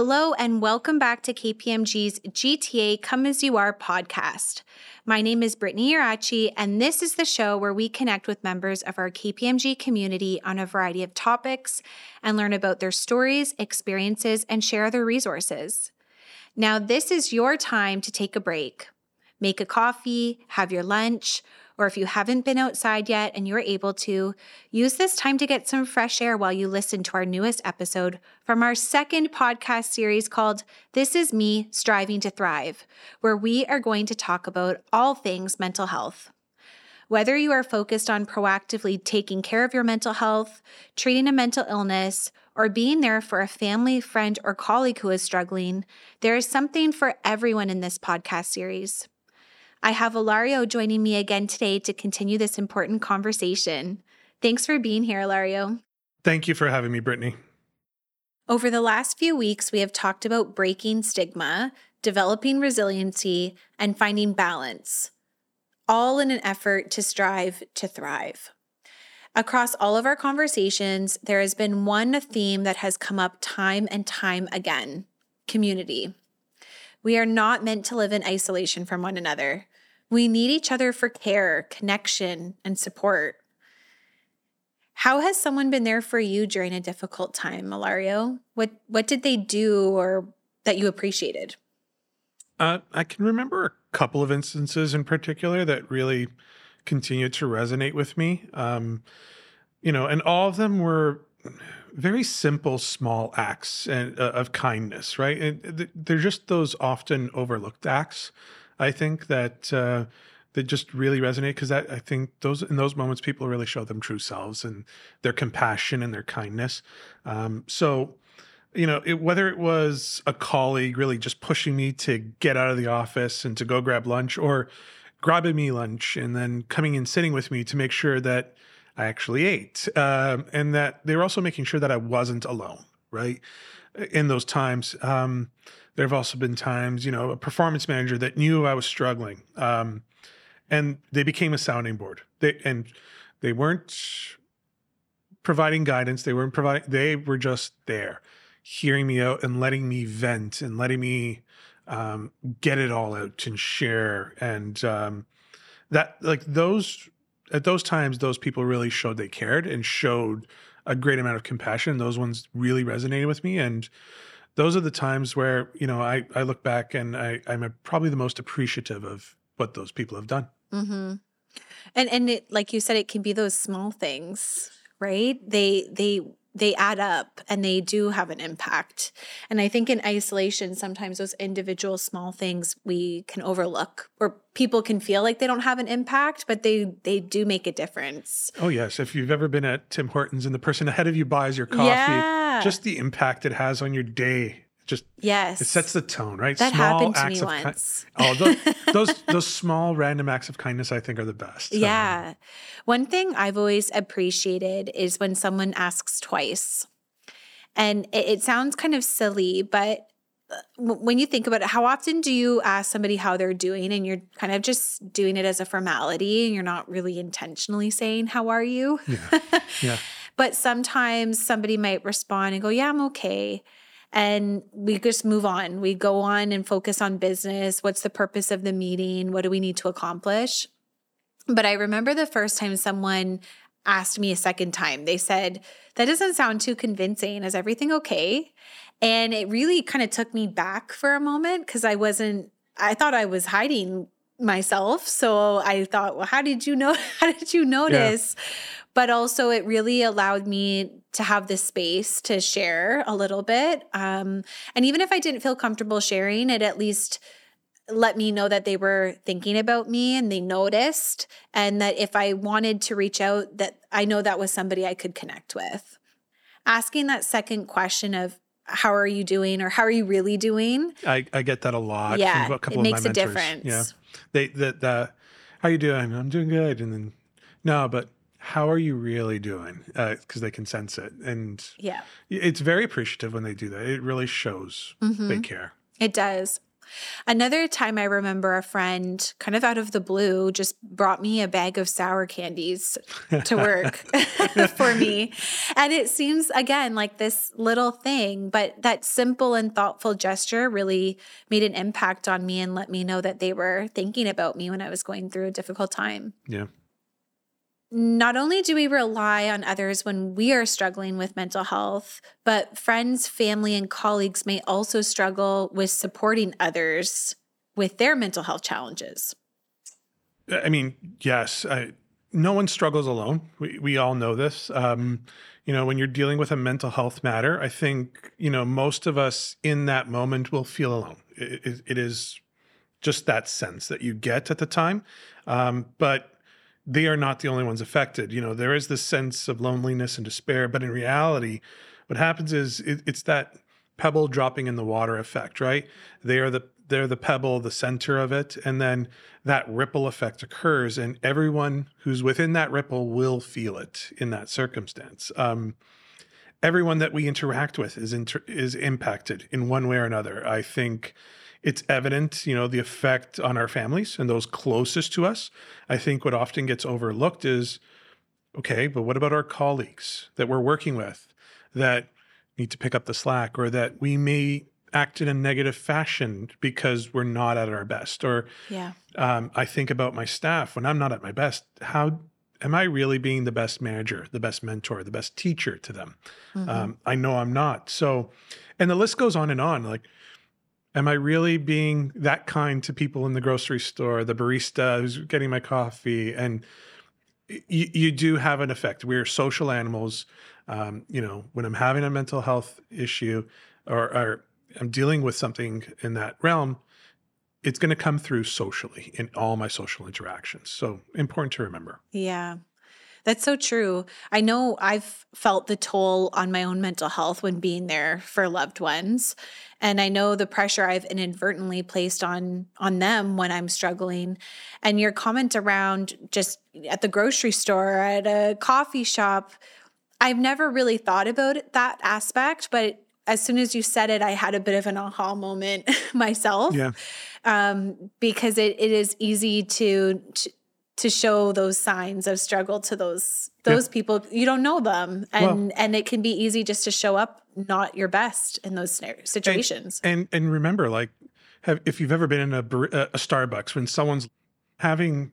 Hello, and welcome back to KPMG's GTA Come As You Are podcast. My name is Brittany Irachi, and this is the show where we connect with members of our KPMG community on a variety of topics and learn about their stories, experiences, and share their resources. Now, this is your time to take a break. Make a coffee, have your lunch, or if you haven't been outside yet and you're able to, use this time to get some fresh air while you listen to our newest episode from our second podcast series called This Is Me Striving to Thrive, where we are going to talk about all things mental health. Whether you are focused on proactively taking care of your mental health, treating a mental illness, or being there for a family, friend, or colleague who is struggling, there is something for everyone in this podcast series. I have Ilario joining me again today to continue this important conversation. Thanks for being here, Ilario. Thank you for having me, Brittany. Over the last few weeks, we have talked about breaking stigma, developing resiliency, and finding balance, all in an effort to strive to thrive. Across all of our conversations, there has been one theme that has come up time and time again community. We are not meant to live in isolation from one another. We need each other for care, connection, and support. How has someone been there for you during a difficult time, Ilario? What what did they do or that you appreciated? Uh, I can remember a couple of instances in particular that really continued to resonate with me. Um, you know, and all of them were very simple, small acts uh, of kindness, right? And they're just those often overlooked acts. I think that uh, that just really resonate because that I think those in those moments people really show them true selves and their compassion and their kindness. Um, so you know, it, whether it was a colleague really just pushing me to get out of the office and to go grab lunch, or grabbing me lunch and then coming and sitting with me to make sure that I actually ate, um, and that they were also making sure that I wasn't alone, right? In those times, um, there have also been times, you know, a performance manager that knew I was struggling, um, and they became a sounding board. They and they weren't providing guidance. They weren't providing. They were just there, hearing me out and letting me vent and letting me um, get it all out and share and um, that like those at those times, those people really showed they cared and showed a great amount of compassion. Those ones really resonated with me. And those are the times where, you know, I, I look back and I, I'm probably the most appreciative of what those people have done. Mm-hmm. And, and it, like you said, it can be those small things, right? They, they they add up and they do have an impact. And I think in isolation, sometimes those individual small things we can overlook or people can feel like they don't have an impact, but they they do make a difference. Oh yes. If you've ever been at Tim Hortons and the person ahead of you buys your coffee, yeah. just the impact it has on your day just yes, it sets the tone, right? That small happened to me once. Ki- oh, those, those, those small random acts of kindness, I think, are the best. Yeah, one thing I've always appreciated is when someone asks twice, and it, it sounds kind of silly, but uh, when you think about it, how often do you ask somebody how they're doing and you're kind of just doing it as a formality and you're not really intentionally saying, How are you? Yeah. yeah. but sometimes somebody might respond and go, Yeah, I'm okay and we just move on. We go on and focus on business. What's the purpose of the meeting? What do we need to accomplish? But I remember the first time someone asked me a second time, they said, That doesn't sound too convincing. Is everything okay? And it really kind of took me back for a moment because I wasn't, I thought I was hiding myself. So I thought, well, how did you know? How did you notice? Yeah. But also, it really allowed me to have this space to share a little bit. Um, and even if I didn't feel comfortable sharing, it at least let me know that they were thinking about me and they noticed and that if I wanted to reach out that I know that was somebody I could connect with. Asking that second question of how are you doing or how are you really doing? I, I get that a lot. Yeah, a it makes a difference. Yeah, they the, the how you doing? I'm doing good, and then no, but how are you really doing? Because uh, they can sense it, and yeah, it's very appreciative when they do that. It really shows mm-hmm. they care. It does. Another time I remember a friend, kind of out of the blue, just brought me a bag of sour candies to work for me. And it seems, again, like this little thing, but that simple and thoughtful gesture really made an impact on me and let me know that they were thinking about me when I was going through a difficult time. Yeah. Not only do we rely on others when we are struggling with mental health, but friends, family, and colleagues may also struggle with supporting others with their mental health challenges. I mean, yes, I, no one struggles alone. We, we all know this. Um, you know, when you're dealing with a mental health matter, I think, you know, most of us in that moment will feel alone. it, it, it is just that sense that you get at the time. Um, but they are not the only ones affected. You know, there is this sense of loneliness and despair, but in reality, what happens is it, it's that pebble dropping in the water effect, right? They are the they're the pebble, the center of it, and then that ripple effect occurs, and everyone who's within that ripple will feel it in that circumstance. Um, everyone that we interact with is inter- is impacted in one way or another. I think it's evident, you know, the effect on our families and those closest to us. I think what often gets overlooked is okay, but what about our colleagues that we're working with that need to pick up the slack or that we may act in a negative fashion because we're not at our best? Or yeah. Um, I think about my staff when I'm not at my best. How am I really being the best manager, the best mentor, the best teacher to them? Mm-hmm. Um, I know I'm not. So, and the list goes on and on. Like, Am I really being that kind to people in the grocery store, the barista who's getting my coffee? And you, you do have an effect. We're social animals. Um, you know, when I'm having a mental health issue or, or I'm dealing with something in that realm, it's going to come through socially in all my social interactions. So important to remember. Yeah. That's so true. I know I've felt the toll on my own mental health when being there for loved ones. And I know the pressure I've inadvertently placed on on them when I'm struggling. And your comment around just at the grocery store, at a coffee shop, I've never really thought about it, that aspect, but as soon as you said it, I had a bit of an aha moment myself. Yeah. Um, because it, it is easy to, to to show those signs of struggle to those those yeah. people. You don't know them. And well, and it can be easy just to show up not your best in those situations and and, and remember like have, if you've ever been in a, a starbucks when someone's having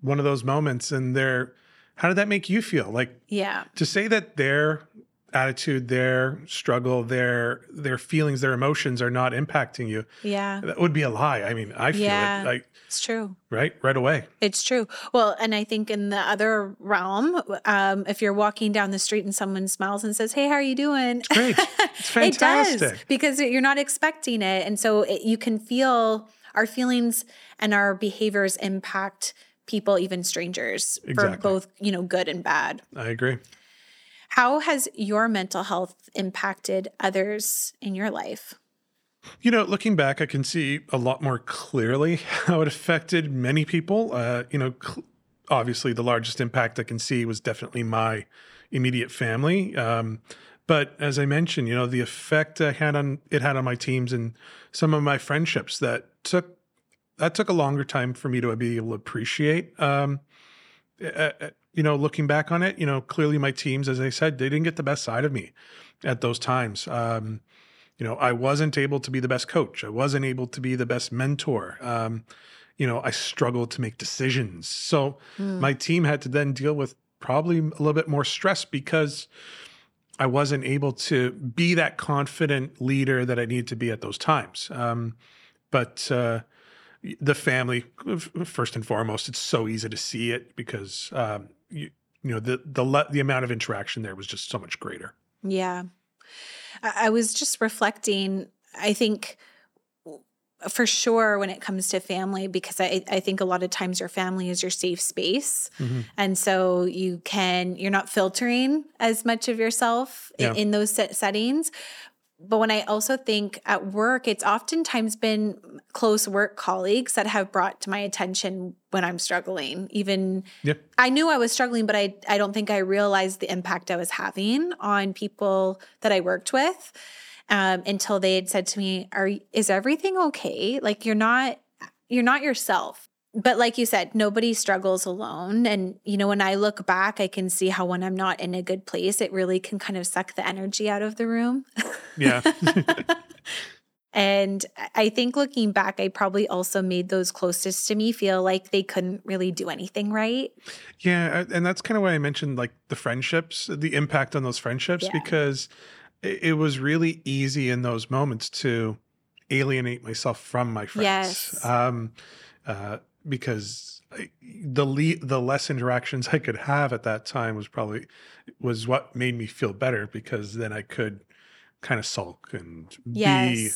one of those moments and they're how did that make you feel? Like yeah. to say that they're attitude, their struggle, their their feelings, their emotions are not impacting you. Yeah. That would be a lie. I mean, I feel yeah, it like it's true. Right? Right away. It's true. Well, and I think in the other realm, um, if you're walking down the street and someone smiles and says, Hey, how are you doing? It's great. It's fantastic. it does because you're not expecting it. And so it, you can feel our feelings and our behaviors impact people, even strangers, exactly. for both, you know, good and bad. I agree. How has your mental health impacted others in your life? You know, looking back, I can see a lot more clearly how it affected many people. Uh, you know, cl- obviously, the largest impact I can see was definitely my immediate family. Um, but as I mentioned, you know, the effect I had on it had on my teams and some of my friendships that took that took a longer time for me to be able to appreciate. Um, you know, looking back on it, you know, clearly my teams, as I said, they didn't get the best side of me at those times. Um, you know, I wasn't able to be the best coach. I wasn't able to be the best mentor. Um, you know, I struggled to make decisions. So mm. my team had to then deal with probably a little bit more stress because I wasn't able to be that confident leader that I needed to be at those times. Um, but uh, the family first and foremost it's so easy to see it because um, you, you know the the the amount of interaction there was just so much greater yeah i was just reflecting i think for sure when it comes to family because I, I think a lot of times your family is your safe space mm-hmm. and so you can you're not filtering as much of yourself yeah. in, in, those settings but when I also think at work, it's oftentimes been close work colleagues that have brought to my attention when I'm struggling. Even yep. I knew I was struggling, but I, I don't think I realized the impact I was having on people that I worked with. um, until they had said to me, "Are is everything okay? Like you're not you're not yourself." But like you said, nobody struggles alone. And you know, when I look back, I can see how when I'm not in a good place, it really can kind of suck the energy out of the room. Yeah. And I think looking back, I probably also made those closest to me feel like they couldn't really do anything right. Yeah. And that's kind of why I mentioned like the friendships, the impact on those friendships, Yeah. because it, was really easy in those moments to alienate myself from my friends. Yes. Um, uh, because I, the le- the less interactions I could have at that time was probably was what made me feel better because then I could kind of sulk and be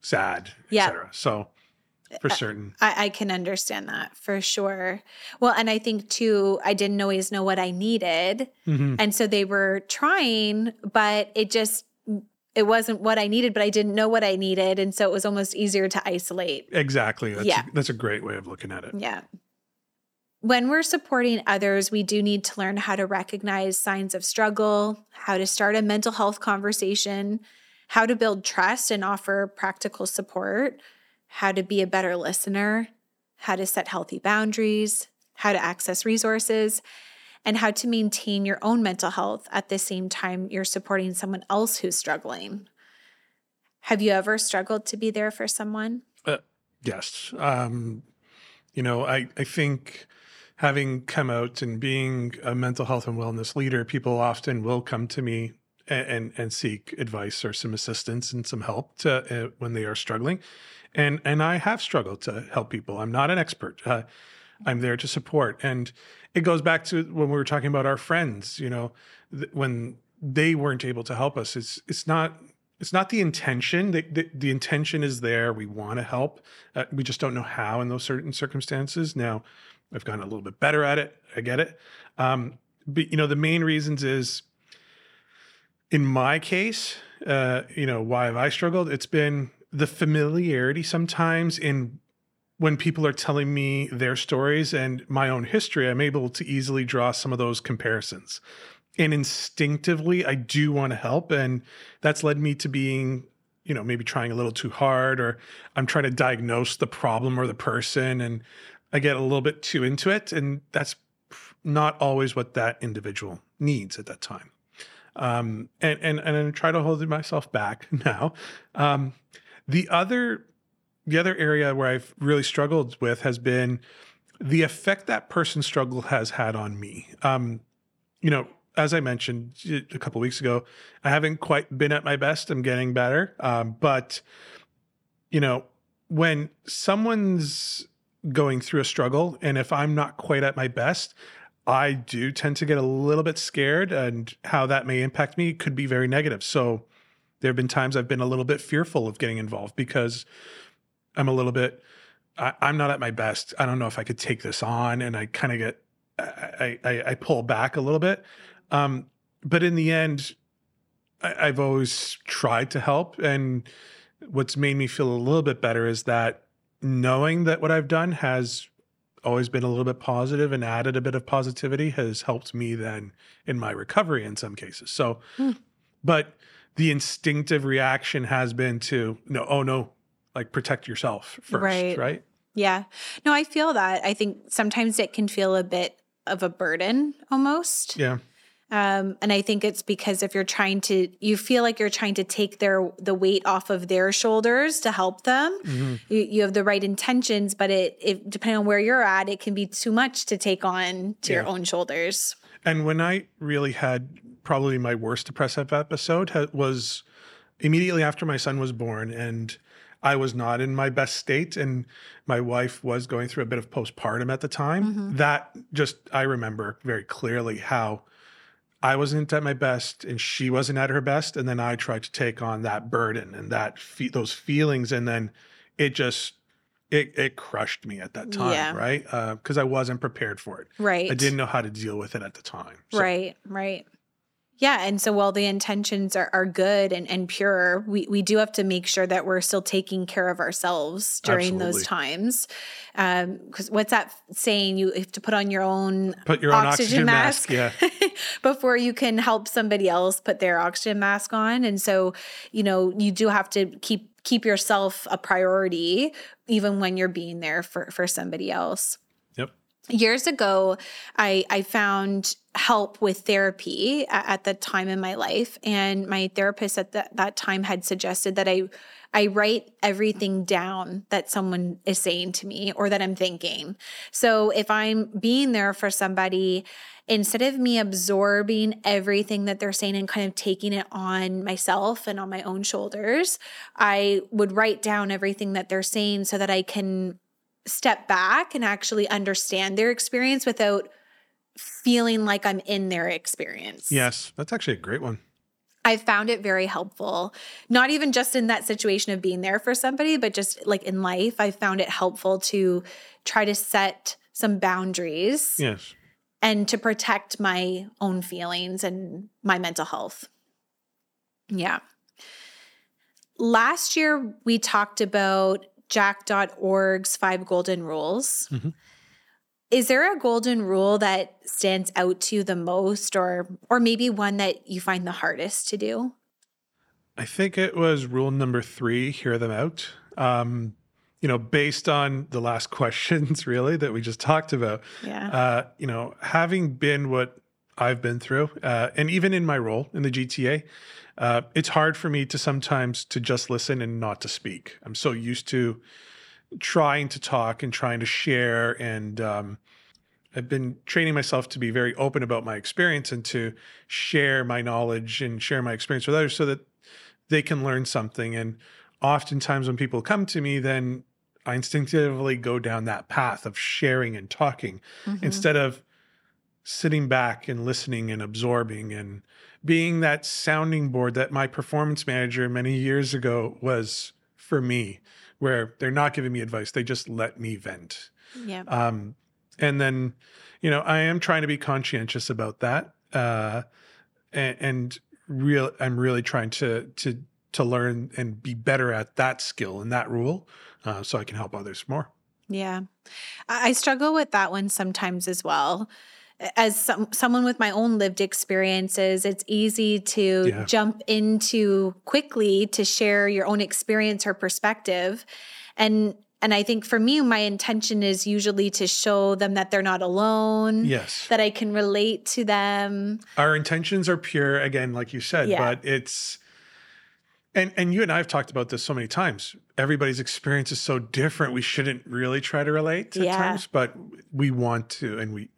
sad, Yeah. etc. So for certain, I, I can understand that for sure. Well, and I think too, I didn't always know what I needed. Mhm. And so they were trying, but it just, it wasn't what I needed, but I didn't know what I needed. And so it was almost easier to isolate. exactly. That's Yeah. a, that's a great way of looking at it. Yeah. When we're supporting others, we do need to learn how to recognize signs of struggle, how to start a mental health conversation, how to build trust and offer practical support, how to be a better listener, how to set healthy boundaries, how to access resources, and how to maintain your own mental health at the same time you're supporting someone else who's struggling. Have you ever struggled to be there for someone? Yes. Um, you know, I, I think having come out and being a mental health and wellness leader, people often will come to me and, and, and seek advice or some assistance and some help to, uh, when they are struggling. And, and I have struggled to help people. I'm not an expert. Uh, I'm there to support. And it goes back to when we were talking about our friends, you know, th- when they weren't able to help us, it's, it's not, it's not the intention. The, the, the intention is there. We want to help. Uh, we just don't know how in those certain circumstances. Now, I've gotten a little bit better at it. I get it. Um, but you know, the main reasons is, in my case, uh, you know, why have I struggled? It's been the familiarity sometimes in when people are telling me their stories and my own history. I'm able to easily draw some of those comparisons and instinctively i do want to help and that's led me to being you know maybe trying a little too hard or i'm trying to diagnose the problem or the person and i get a little bit too into it and that's not always what that individual needs at that time um, and and and i try to hold myself back now um, the other the other area where i've really struggled with has been the effect that person's struggle has had on me um, you know as I mentioned a couple weeks ago, I haven't quite been at my best. I'm getting better. Um, but, you know, when someone's going through a struggle, and if I'm not quite at my best, I do tend to get a little bit scared, and how that may impact me could be very negative. So, there have been times I've been a little bit fearful of getting involved because I'm a little bit, I, I'm not at my best. I don't know if I could take this on, and I kind of get, I, I, I pull back a little bit. Um, but in the end, I, I've always tried to help. And what's made me feel a little bit better is that knowing that what I've done has always been a little bit positive and added a bit of positivity has helped me then in my recovery in some cases. So, Hmm. but the instinctive reaction has been to no, oh no, like protect yourself first, Right. right? Yeah. No, I feel that. I think sometimes it can feel a bit of a burden almost. Yeah. Um, and I think it's because if you're trying to, you feel like you're trying to take their the weight off of their shoulders to help them. Mhm. You, you have the right intentions, but it, it depending on where you're at, it can be too much to take on to your own shoulders. And when I really had probably my worst depressive episode ha- was immediately after my son was born, and I was not in my best state, and my wife was going through a bit of postpartum at the time. Mhm. That just I remember very clearly how I wasn't at my best, and she wasn't at her best, and then I tried to take on that burden and that fe- those feelings, and then it just it it crushed me at that time, Yeah. right? Because I wasn't prepared for it. Right. I didn't know how to deal with it at the time. So- Right. Right. Yeah. And so while the intentions are, are good and, and pure, we, we do have to make sure that we're still taking care of ourselves during Absolutely. those times. Um, because what's that saying? You have to put on your own Put your own oxygen mask, yeah. before you can help somebody else put their oxygen mask on. And so, you know, you do have to keep keep yourself a priority even when you're being there for for somebody else. Years ago i i found help with therapy at, at the time in my life and my therapist at that, that time had suggested that i i write everything down that someone is saying to me or that i'm thinking. So if i'm being there for somebody instead of me absorbing everything that they're saying and kind of taking it on myself and on my own shoulders i would write down everything that they're saying so that i can step back and actually understand their experience without feeling like I'm in their experience. Yes. That's actually a great one. I found it very helpful, not even just in that situation of being there for somebody, but just like in life. I found it helpful to try to set some boundaries Yes. and to protect my own feelings and my mental health. Yeah. Last year, we talked about jack.org's five golden rules. Mhm. Is there a golden rule that stands out to you the most or or maybe one that you find the hardest to do? I think it was rule number three, hear them out. Um, you know, based on the last questions, really, that we just talked about, Yeah. uh, you know, having been what I've been through, uh, and even in my role in the GTA, uh, it's hard for me to sometimes to just listen and not to speak. I'm so used to trying to talk and trying to share, and um, I've been training myself to be very open about my experience and to share my knowledge and share my experience with others, so that they can learn something. And oftentimes, when people come to me, then I instinctively go down that path of sharing and talking Mhm. instead of sitting back and listening and absorbing and being that sounding board that my performance manager many years ago was for me, where they're not giving me advice, they just let me vent. yeah. Um, and then, you know, I am trying to be conscientious about that, uh, and, and real. I'm really trying to to to learn and be better at that skill and that rule, uh, so I can help others more. Yeah. I I struggle with that one sometimes as well. As some, someone with my own lived experiences, it's easy to Yeah. jump into quickly to share your own experience or perspective. And and I think for me my intention is usually to show them that they're not alone, Yes, that I can relate to them. our intentions are pure again, like you said, Yeah. but it's. And, and you and I have talked about this so many times. Everybody's experience is so different. We shouldn't really try to relate at Yeah. times, but we want to, and we,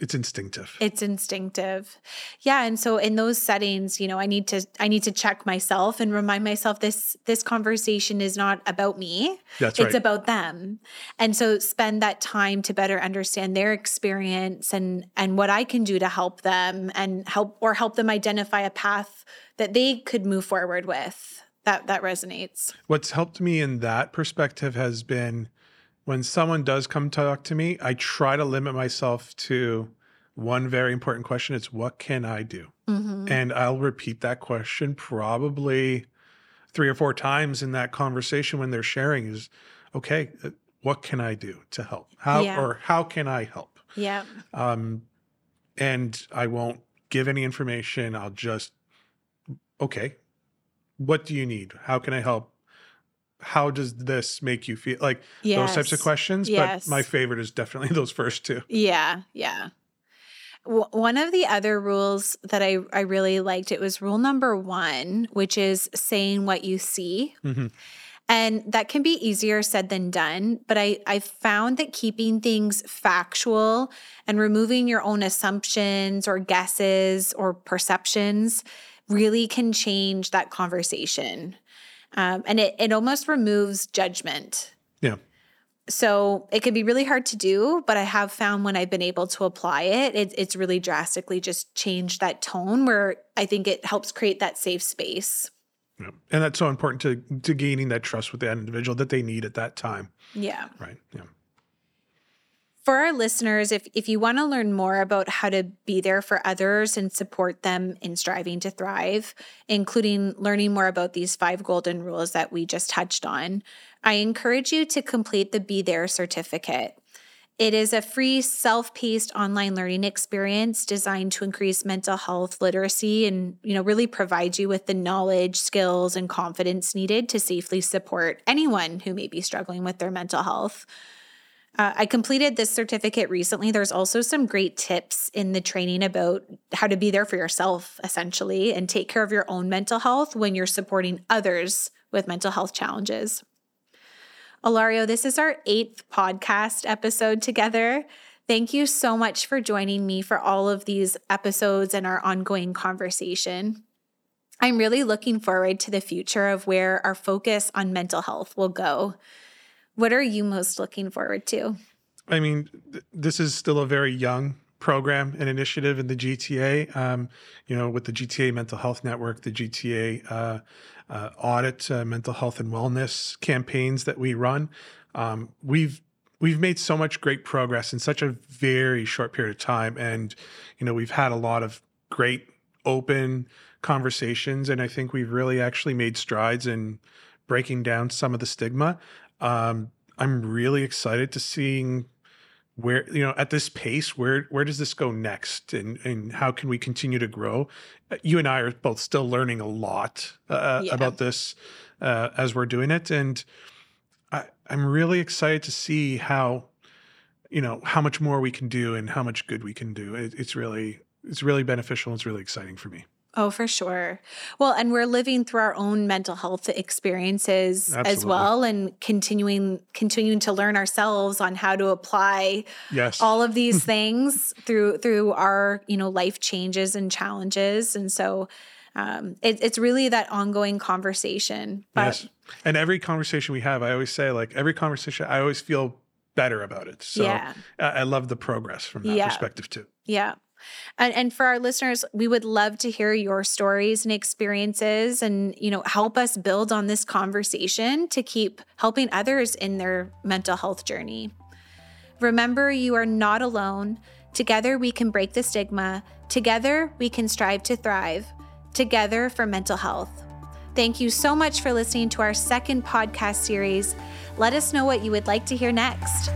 it's instinctive. It's instinctive. Yeah, and so in those settings, you know, I need to I need to check myself and remind myself this this conversation is not about me. That's it's right. about them. And so spend that time to better understand their experience and and what I can do to help them and help or help them identify a path that they could move forward with. That that resonates. What's helped me in that perspective has been when someone does come talk to me, I try to limit myself to one very important question. It's what can I do? Mhm. And I'll repeat that question probably three or four times in that conversation when they're sharing is, okay, uh, what can I do to help? How Yeah. or how can I help? Yeah. Um, and I won't give any information. I'll just, okay, what do you need? How can I help? How does this make you feel? Like those types of questions. Yes. But my favorite is definitely those first two. Yeah, yeah. W- one of the other rules that I, I really liked, it was rule number one, which is saying what you see. Mhm. And that can be easier said than done. But I, I found that keeping things factual and removing your own assumptions or guesses or perceptions really can change that conversation. Um, and it, it almost removes judgment. Yeah. So it can be really hard to do, but I have found when I've been able to apply it, it it's really drastically just changed that tone where I think it helps create that safe space. Yeah. And that's so important to to gaining that trust with that individual that they need at that time. Yeah. Right. Yeah. For our listeners, if, if you want to learn more about how to be there for others and support them in striving to thrive, including learning more about these five golden rules that we just touched on, I encourage you to complete the Be There certificate. It is a free self paced online learning experience designed to increase mental health literacy and, you know, really provide you with the knowledge, skills, and confidence needed to safely support anyone who may be struggling with their mental health. Uh, I completed this certificate recently. There's also some great tips in the training about how to be there for yourself, essentially, and take care of your own mental health when you're supporting others with mental health challenges. Ilario, this is our eighth podcast episode together. Thank you so much for joining me for all of these episodes and our ongoing conversation. I'm really looking forward to the future of where our focus on mental health will go. What are you most looking forward to? I mean, th- this is still a very young program and initiative in the GTA. Um, you know, with the GTA Mental Health Network, the GTA uh, uh, audit uh, mental health and wellness campaigns that we run. Um, we've we've made so much great progress in such a very short period of time, and you know we've had a lot of great open conversations, and I think we've really actually made strides in breaking down some of the stigma. Um, I'm really excited to seeing where you know at this pace where where does this go next? And and how can we continue to grow? Uh, you and i are both still learning a lot uh, yeah. about this uh, as we're doing it. And I, i'm really excited to see how you know how much more we can do and how much good we can do. It, it's really it's really beneficial it's really exciting for me Oh, for sure. Well, and we're living through our own mental health experiences Absolutely. as well and continuing continuing to learn ourselves on how to apply yes. all of these things through through our, you know, life changes and challenges. And so um, it, it's really that ongoing conversation. But yes. And every conversation we have, I always say, like every conversation, I always feel better about it. So yeah. I, I love the progress from that yeah. perspective too. Yeah. And, and for our listeners, we would love to hear your stories and experiences and, you know, help us build on this conversation to keep helping others in their mental health journey. Remember, you are not alone. Together, we can break the stigma. Together, we can strive to thrive. Together for mental health. Thank you so much for listening to our second podcast series. Let us know what you would like to hear next.